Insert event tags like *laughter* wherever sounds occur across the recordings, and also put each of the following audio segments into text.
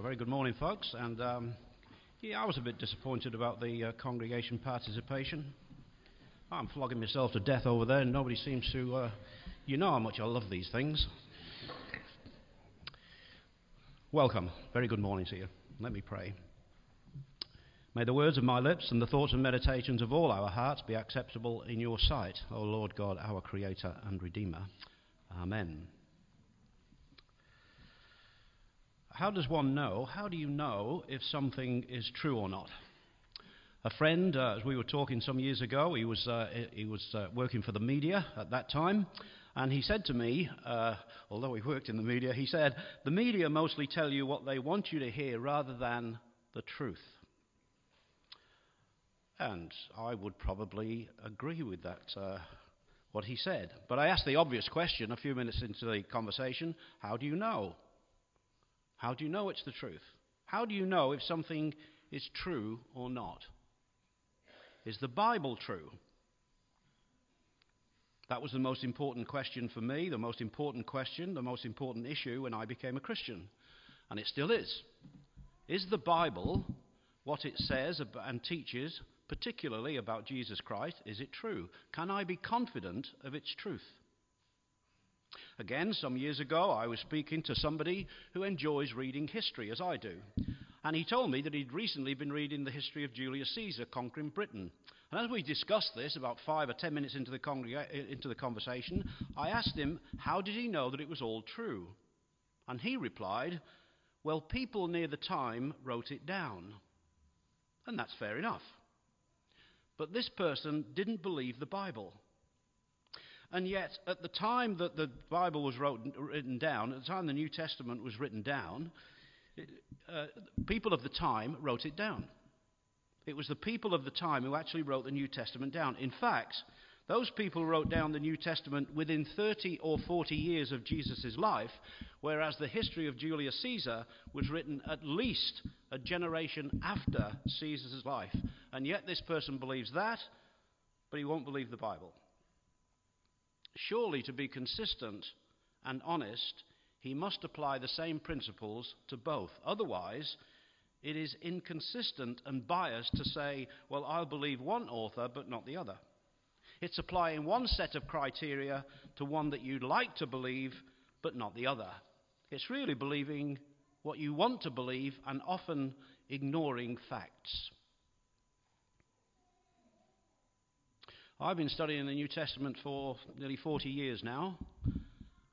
A very good morning, folks. And um, yeah, I was a bit disappointed about the uh, congregation participation. I'm flogging myself to death over there, and nobody seems to. Uh, you know how much I love these things. Welcome. Very good morning to you. Let me pray. May the words of my lips and the thoughts and meditations of all our hearts be acceptable in your sight, O Lord God, our Creator and Redeemer. Amen. How does one know? How do you know if something is true or not? A friend, uh, as we were talking some years ago, he was, uh, he was uh, working for the media at that time, and he said to me, uh, although he worked in the media, he said, The media mostly tell you what they want you to hear rather than the truth. And I would probably agree with that, uh, what he said. But I asked the obvious question a few minutes into the conversation how do you know? How do you know it's the truth? How do you know if something is true or not? Is the Bible true? That was the most important question for me, the most important question, the most important issue when I became a Christian. And it still is. Is the Bible what it says and teaches, particularly about Jesus Christ, is it true? Can I be confident of its truth? Again, some years ago, I was speaking to somebody who enjoys reading history, as I do. And he told me that he'd recently been reading the history of Julius Caesar conquering Britain. And as we discussed this about five or ten minutes into the, into the conversation, I asked him, how did he know that it was all true? And he replied, well, people near the time wrote it down. And that's fair enough. But this person didn't believe the Bible. And yet, at the time that the Bible was wrote, written down, at the time the New Testament was written down, uh, people of the time wrote it down. It was the people of the time who actually wrote the New Testament down. In fact, those people wrote down the New Testament within 30 or 40 years of Jesus' life, whereas the history of Julius Caesar was written at least a generation after Caesar's life. And yet, this person believes that, but he won't believe the Bible. Surely, to be consistent and honest, he must apply the same principles to both. Otherwise, it is inconsistent and biased to say, well, I'll believe one author but not the other. It's applying one set of criteria to one that you'd like to believe but not the other. It's really believing what you want to believe and often ignoring facts. I've been studying the New Testament for nearly 40 years now.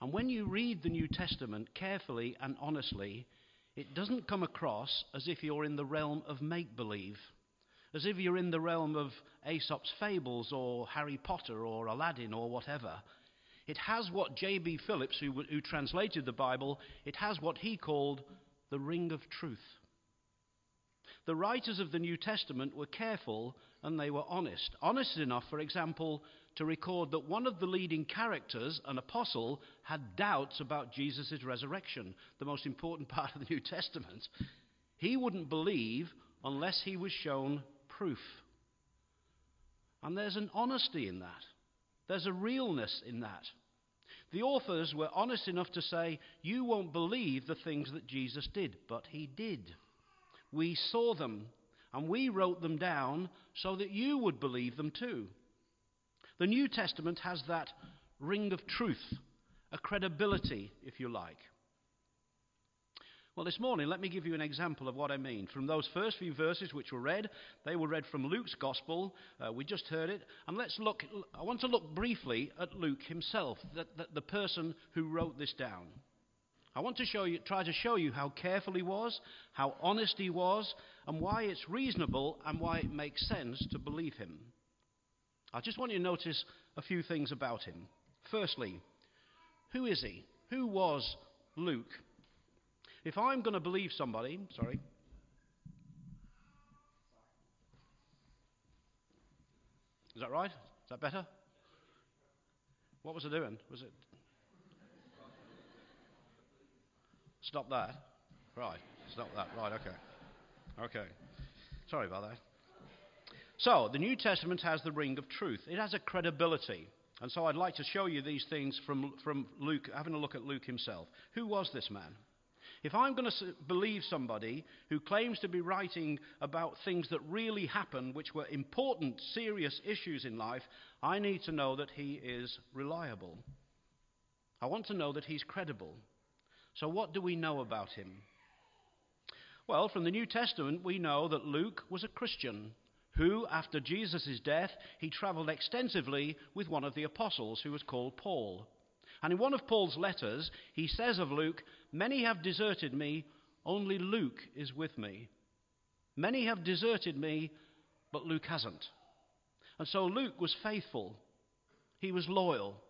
And when you read the New Testament carefully and honestly, it doesn't come across as if you're in the realm of make believe, as if you're in the realm of Aesop's fables or Harry Potter or Aladdin or whatever. It has what J.B. Phillips, who, who translated the Bible, it has what he called the ring of truth. The writers of the New Testament were careful and they were honest. Honest enough, for example, to record that one of the leading characters, an apostle, had doubts about Jesus' resurrection, the most important *laughs* part of the New Testament. He wouldn't believe unless he was shown proof. And there's an honesty in that, there's a realness in that. The authors were honest enough to say, You won't believe the things that Jesus did, but he did. We saw them and we wrote them down so that you would believe them too. The New Testament has that ring of truth, a credibility, if you like. Well, this morning, let me give you an example of what I mean. From those first few verses which were read, they were read from Luke's Gospel. Uh, we just heard it. And let's look, I want to look briefly at Luke himself, the, the, the person who wrote this down. I want to show you, try to show you how careful he was, how honest he was, and why it's reasonable and why it makes sense to believe him. I just want you to notice a few things about him. Firstly, who is he? Who was Luke? If I'm going to believe somebody, sorry. Is that right? Is that better? What was I doing? Was it Stop that. Right. Stop that. Right, okay. Okay. Sorry about that. So, the New Testament has the ring of truth, it has a credibility. And so I'd like to show you these things from, from Luke, having a look at Luke himself. Who was this man? If I'm going to believe somebody who claims to be writing about things that really happened, which were important, serious issues in life, I need to know that he is reliable. I want to know that he's credible. So, what do we know about him? Well, from the New Testament, we know that Luke was a Christian who, after Jesus' death, he traveled extensively with one of the apostles who was called Paul. And in one of Paul's letters, he says of Luke, Many have deserted me, only Luke is with me. Many have deserted me, but Luke hasn't. And so Luke was faithful, he was loyal.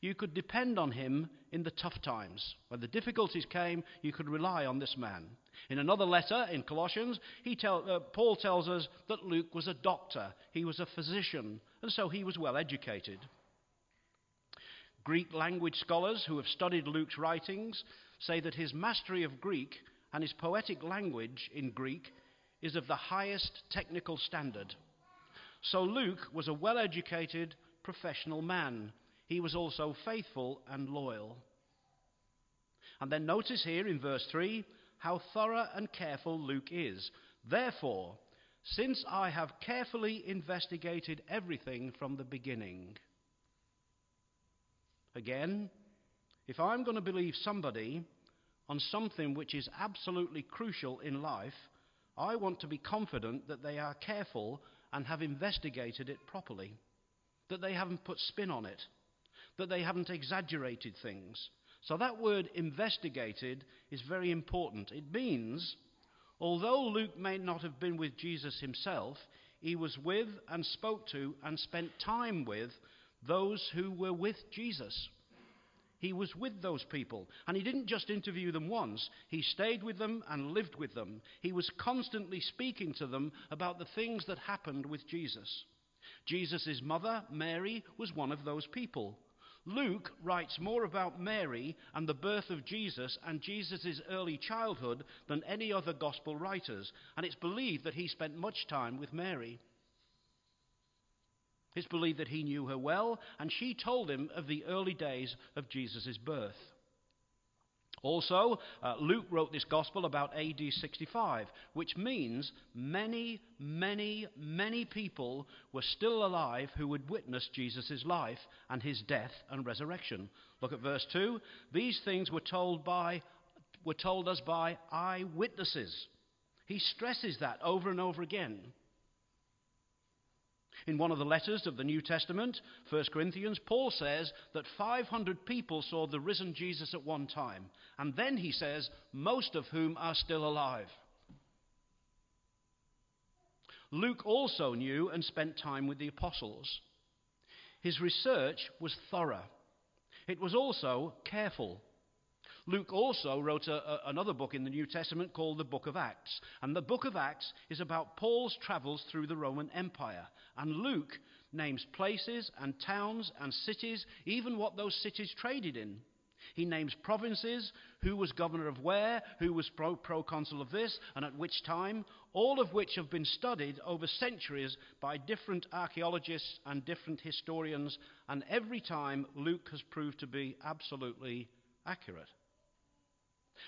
You could depend on him in the tough times. When the difficulties came, you could rely on this man. In another letter in Colossians, tell, uh, Paul tells us that Luke was a doctor, he was a physician, and so he was well educated. Greek language scholars who have studied Luke's writings say that his mastery of Greek and his poetic language in Greek is of the highest technical standard. So Luke was a well educated professional man. He was also faithful and loyal. And then notice here in verse 3 how thorough and careful Luke is. Therefore, since I have carefully investigated everything from the beginning, Again, if I'm going to believe somebody on something which is absolutely crucial in life, I want to be confident that they are careful and have investigated it properly, that they haven't put spin on it, that they haven't exaggerated things. So that word investigated is very important. It means, although Luke may not have been with Jesus himself, he was with and spoke to and spent time with those who were with Jesus. He was with those people. And he didn't just interview them once, he stayed with them and lived with them. He was constantly speaking to them about the things that happened with Jesus. Jesus' mother, Mary, was one of those people. Luke writes more about Mary and the birth of Jesus and Jesus' early childhood than any other gospel writers, and it's believed that he spent much time with Mary. It's believed that he knew her well, and she told him of the early days of Jesus' birth. Also, uh, Luke wrote this gospel about AD 65, which means many, many, many people were still alive who would witness Jesus' life and his death and resurrection. Look at verse 2. These things were told, by, were told us by eyewitnesses. He stresses that over and over again. In one of the letters of the New Testament, 1 Corinthians, Paul says that 500 people saw the risen Jesus at one time. And then he says, most of whom are still alive. Luke also knew and spent time with the apostles. His research was thorough, it was also careful. Luke also wrote a, a, another book in the New Testament called the Book of Acts. And the Book of Acts is about Paul's travels through the Roman Empire. And Luke names places and towns and cities, even what those cities traded in. He names provinces, who was governor of where, who was pro- proconsul of this, and at which time, all of which have been studied over centuries by different archaeologists and different historians, and every time Luke has proved to be absolutely accurate.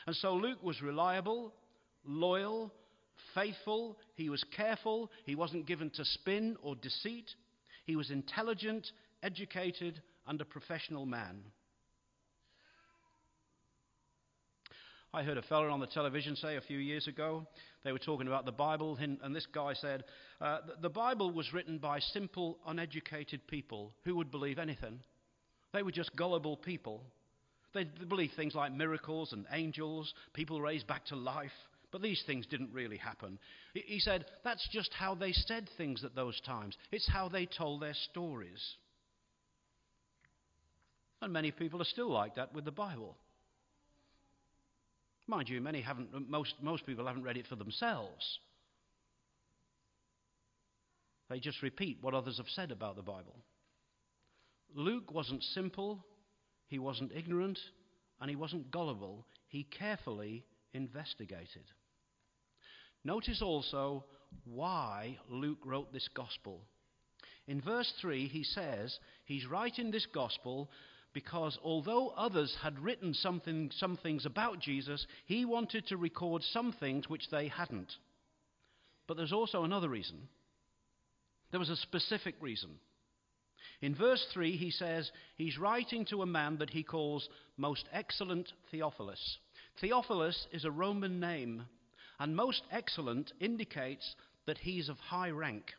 And so Luke was reliable, loyal, faithful, he was careful, he wasn't given to spin or deceit, he was intelligent, educated, and a professional man. I heard a fellow on the television say a few years ago, they were talking about the Bible, and this guy said, uh, The Bible was written by simple, uneducated people who would believe anything. They were just gullible people. They believed things like miracles and angels, people raised back to life, but these things didn't really happen. He said that's just how they said things at those times, it's how they told their stories. And many people are still like that with the Bible. Mind you, many haven't, most, most people haven't read it for themselves. They just repeat what others have said about the Bible. Luke wasn't simple, he wasn't ignorant and he wasn't gullible. He carefully investigated. Notice also why Luke wrote this gospel. In verse 3, he says he's writing this gospel because although others had written something, some things about Jesus, he wanted to record some things which they hadn't. But there's also another reason. There was a specific reason. In verse 3, he says he's writing to a man that he calls Most Excellent Theophilus. Theophilus is a Roman name, and Most Excellent indicates that he's of high rank.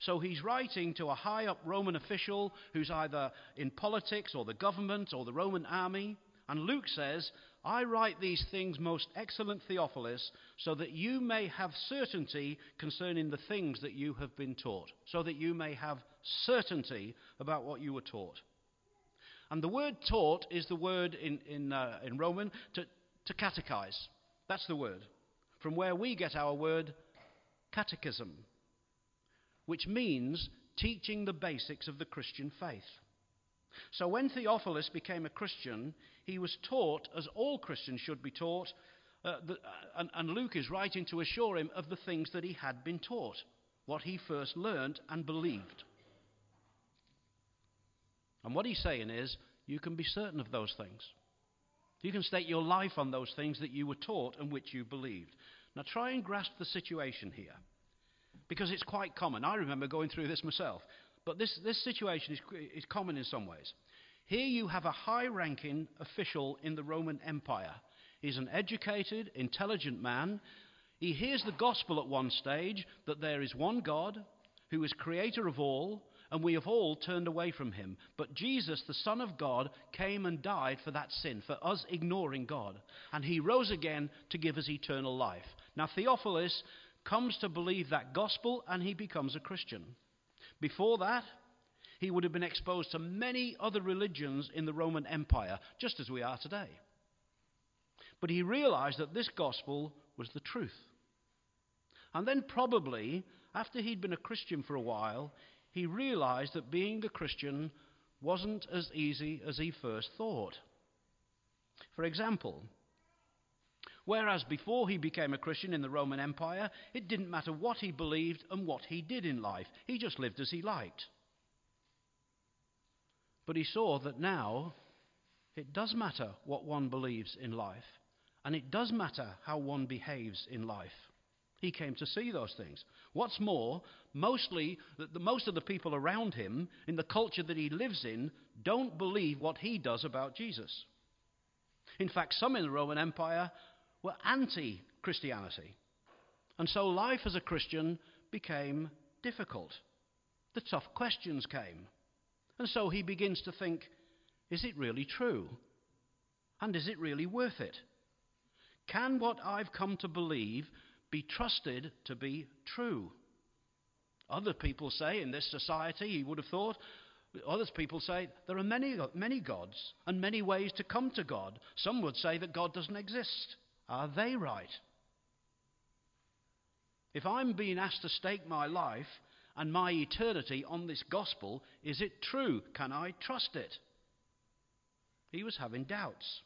So he's writing to a high up Roman official who's either in politics or the government or the Roman army. And Luke says, I write these things, most excellent Theophilus, so that you may have certainty concerning the things that you have been taught. So that you may have certainty about what you were taught. And the word taught is the word in, in, uh, in Roman to, to catechize. That's the word. From where we get our word catechism which means teaching the basics of the Christian faith. So when Theophilus became a Christian, he was taught, as all Christians should be taught, uh, the, uh, and, and Luke is writing to assure him of the things that he had been taught, what he first learned and believed. And what he's saying is, you can be certain of those things. You can stake your life on those things that you were taught and which you believed. Now try and grasp the situation here because it's quite common. I remember going through this myself. But this, this situation is, is common in some ways. Here you have a high ranking official in the Roman Empire. He's an educated, intelligent man. He hears the gospel at one stage that there is one God who is creator of all, and we have all turned away from him. But Jesus, the Son of God, came and died for that sin, for us ignoring God. And he rose again to give us eternal life. Now, Theophilus comes to believe that gospel and he becomes a Christian. Before that, he would have been exposed to many other religions in the Roman Empire, just as we are today. But he realized that this gospel was the truth. And then, probably, after he'd been a Christian for a while, he realized that being a Christian wasn't as easy as he first thought. For example, Whereas before he became a Christian in the Roman Empire, it didn't matter what he believed and what he did in life. He just lived as he liked. But he saw that now it does matter what one believes in life, and it does matter how one behaves in life. He came to see those things. What's more, mostly, the, most of the people around him, in the culture that he lives in, don't believe what he does about Jesus. In fact, some in the Roman Empire were anti Christianity. And so life as a Christian became difficult. The tough questions came. And so he begins to think is it really true? And is it really worth it? Can what I've come to believe be trusted to be true? Other people say in this society, he would have thought, other people say there are many, many gods and many ways to come to God. Some would say that God doesn't exist. Are they right? If I'm being asked to stake my life and my eternity on this gospel, is it true? Can I trust it? He was having doubts.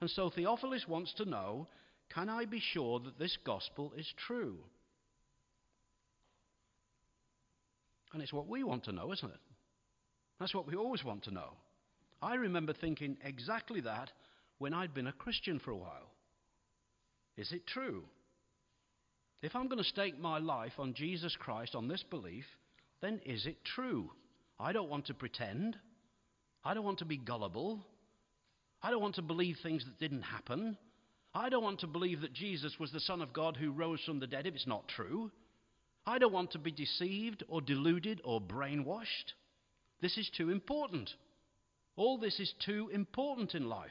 And so Theophilus wants to know can I be sure that this gospel is true? And it's what we want to know, isn't it? That's what we always want to know. I remember thinking exactly that when I'd been a Christian for a while. Is it true? If I'm going to stake my life on Jesus Christ, on this belief, then is it true? I don't want to pretend. I don't want to be gullible. I don't want to believe things that didn't happen. I don't want to believe that Jesus was the Son of God who rose from the dead if it's not true. I don't want to be deceived or deluded or brainwashed. This is too important. All this is too important in life.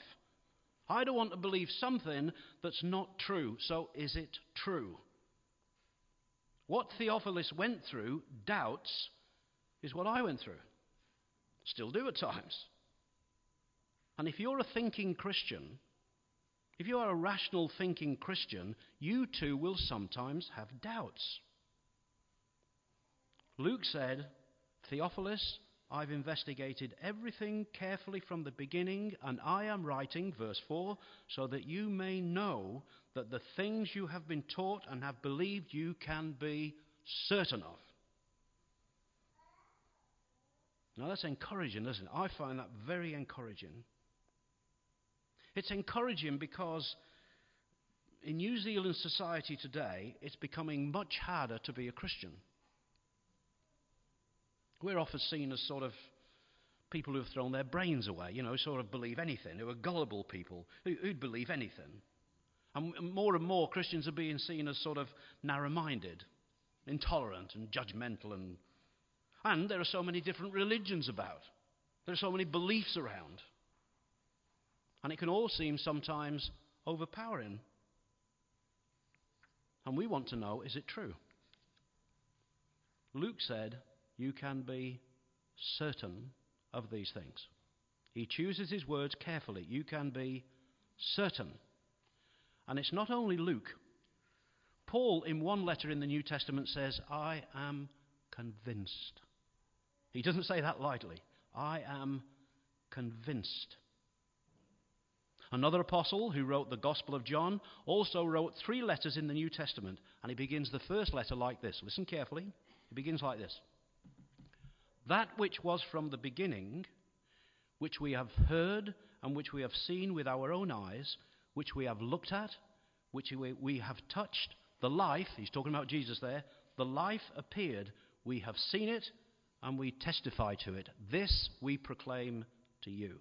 I don't want to believe something that's not true. So is it true? What Theophilus went through, doubts, is what I went through. Still do at times. And if you're a thinking Christian, if you are a rational thinking Christian, you too will sometimes have doubts. Luke said, Theophilus, I've investigated everything carefully from the beginning, and I am writing, verse 4, so that you may know that the things you have been taught and have believed you can be certain of. Now that's encouraging, isn't it? I find that very encouraging. It's encouraging because in New Zealand society today, it's becoming much harder to be a Christian. We're often seen as sort of people who have thrown their brains away, you know, sort of believe anything, who are gullible people, who, would believe anything. And more and more Christians are being seen as sort of narrow minded, intolerant, and judgmental. And, and there are so many different religions about, there are so many beliefs around. And it can all seem sometimes overpowering. And we want to know is it true? Luke said, You can be certain of these things. He chooses his words carefully. You can be certain. And it's not only Luke. Paul, in one letter in the New Testament, says, I am convinced. He doesn't say that lightly. I am convinced. Another apostle who wrote the Gospel of John also wrote three letters in the New Testament, and he begins the first letter like this. Listen carefully. He begins like this That which was from the beginning, which we have heard and which we have seen with our own eyes, which we have looked at, which we, have touched, the life, he's talking about Jesus there, the life appeared. We have seen it and we testify to it. This we proclaim to you.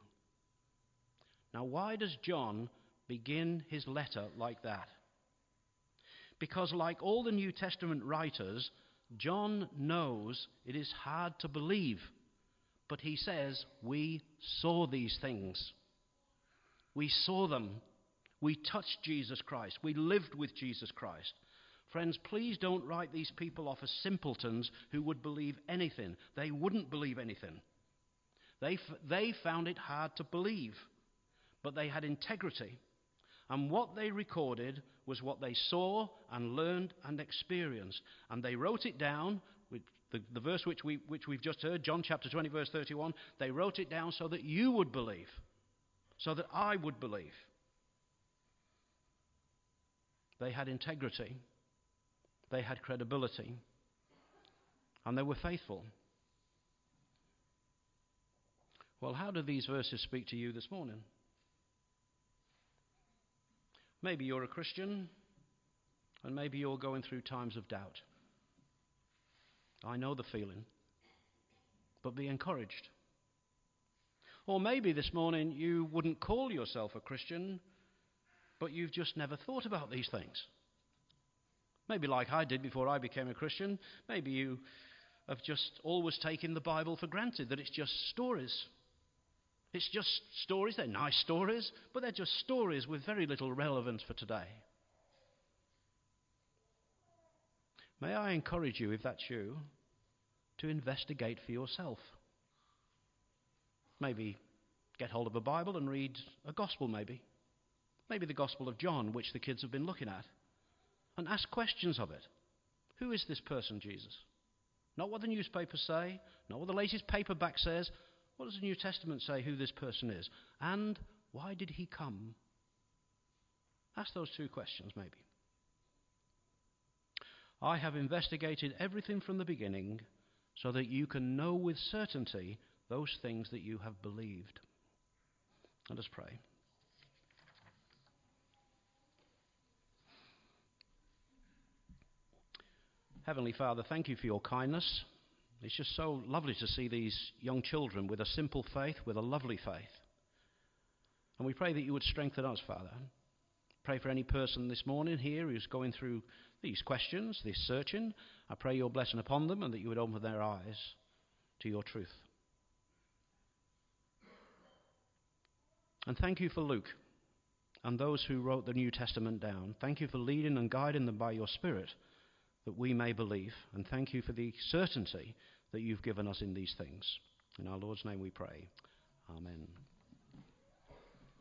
Now, why does John begin his letter like that? Because, like all the New Testament writers, John knows it is hard to believe. But he says, We saw these things. We saw them. We touched Jesus Christ. We lived with Jesus Christ. Friends, please don't write these people off as simpletons who would believe anything. They wouldn't believe anything. They, f- they found it hard to believe but they had integrity. And what they recorded was what they saw and learned and experienced. And they wrote it down, with the, the verse which, we, which we've just heard, John chapter 20, verse 31. They wrote it down so that you would believe, so that I would believe. They had integrity, they had credibility, and they were faithful. Well, how do these verses speak to you this morning? Maybe you're a Christian, and maybe you're going through times of doubt. I know the feeling. But be encouraged. Or maybe this morning you wouldn't call yourself a Christian, but you've just never thought about these things. Maybe like I did before I became a Christian, maybe you have just always taken the Bible for granted, that it's just stories. It's just stories. They're nice stories, but they're just stories with very little relevance for today. May I encourage you, if that's you, to investigate for yourself. Maybe get hold of a Bible and read a gospel, maybe. Maybe the Gospel of John, which the kids have been looking at. And ask questions of it. Who is this person, Jesus? Not what the newspapers say, not what the latest paperback says, what does the New Testament say who this person is? And why did he come? Ask those two questions, maybe. I have investigated everything from the beginning so that you can know with certainty those things that you have believed. Let us pray. Heavenly Father, thank you for your kindness. It's just so lovely to see these young children with a simple faith, with a lovely faith. And we pray that you would strengthen us, Father. Pray for any person this morning here who's going through these questions, this searching. I pray your blessing upon them and that you would open their eyes to your truth. And thank you for Luke and those who wrote the New Testament down. Thank you for leading and guiding them by your Spirit that we may believe. And thank you for the certainty that you've given us in these things. In our Lord's name we pray. Amen.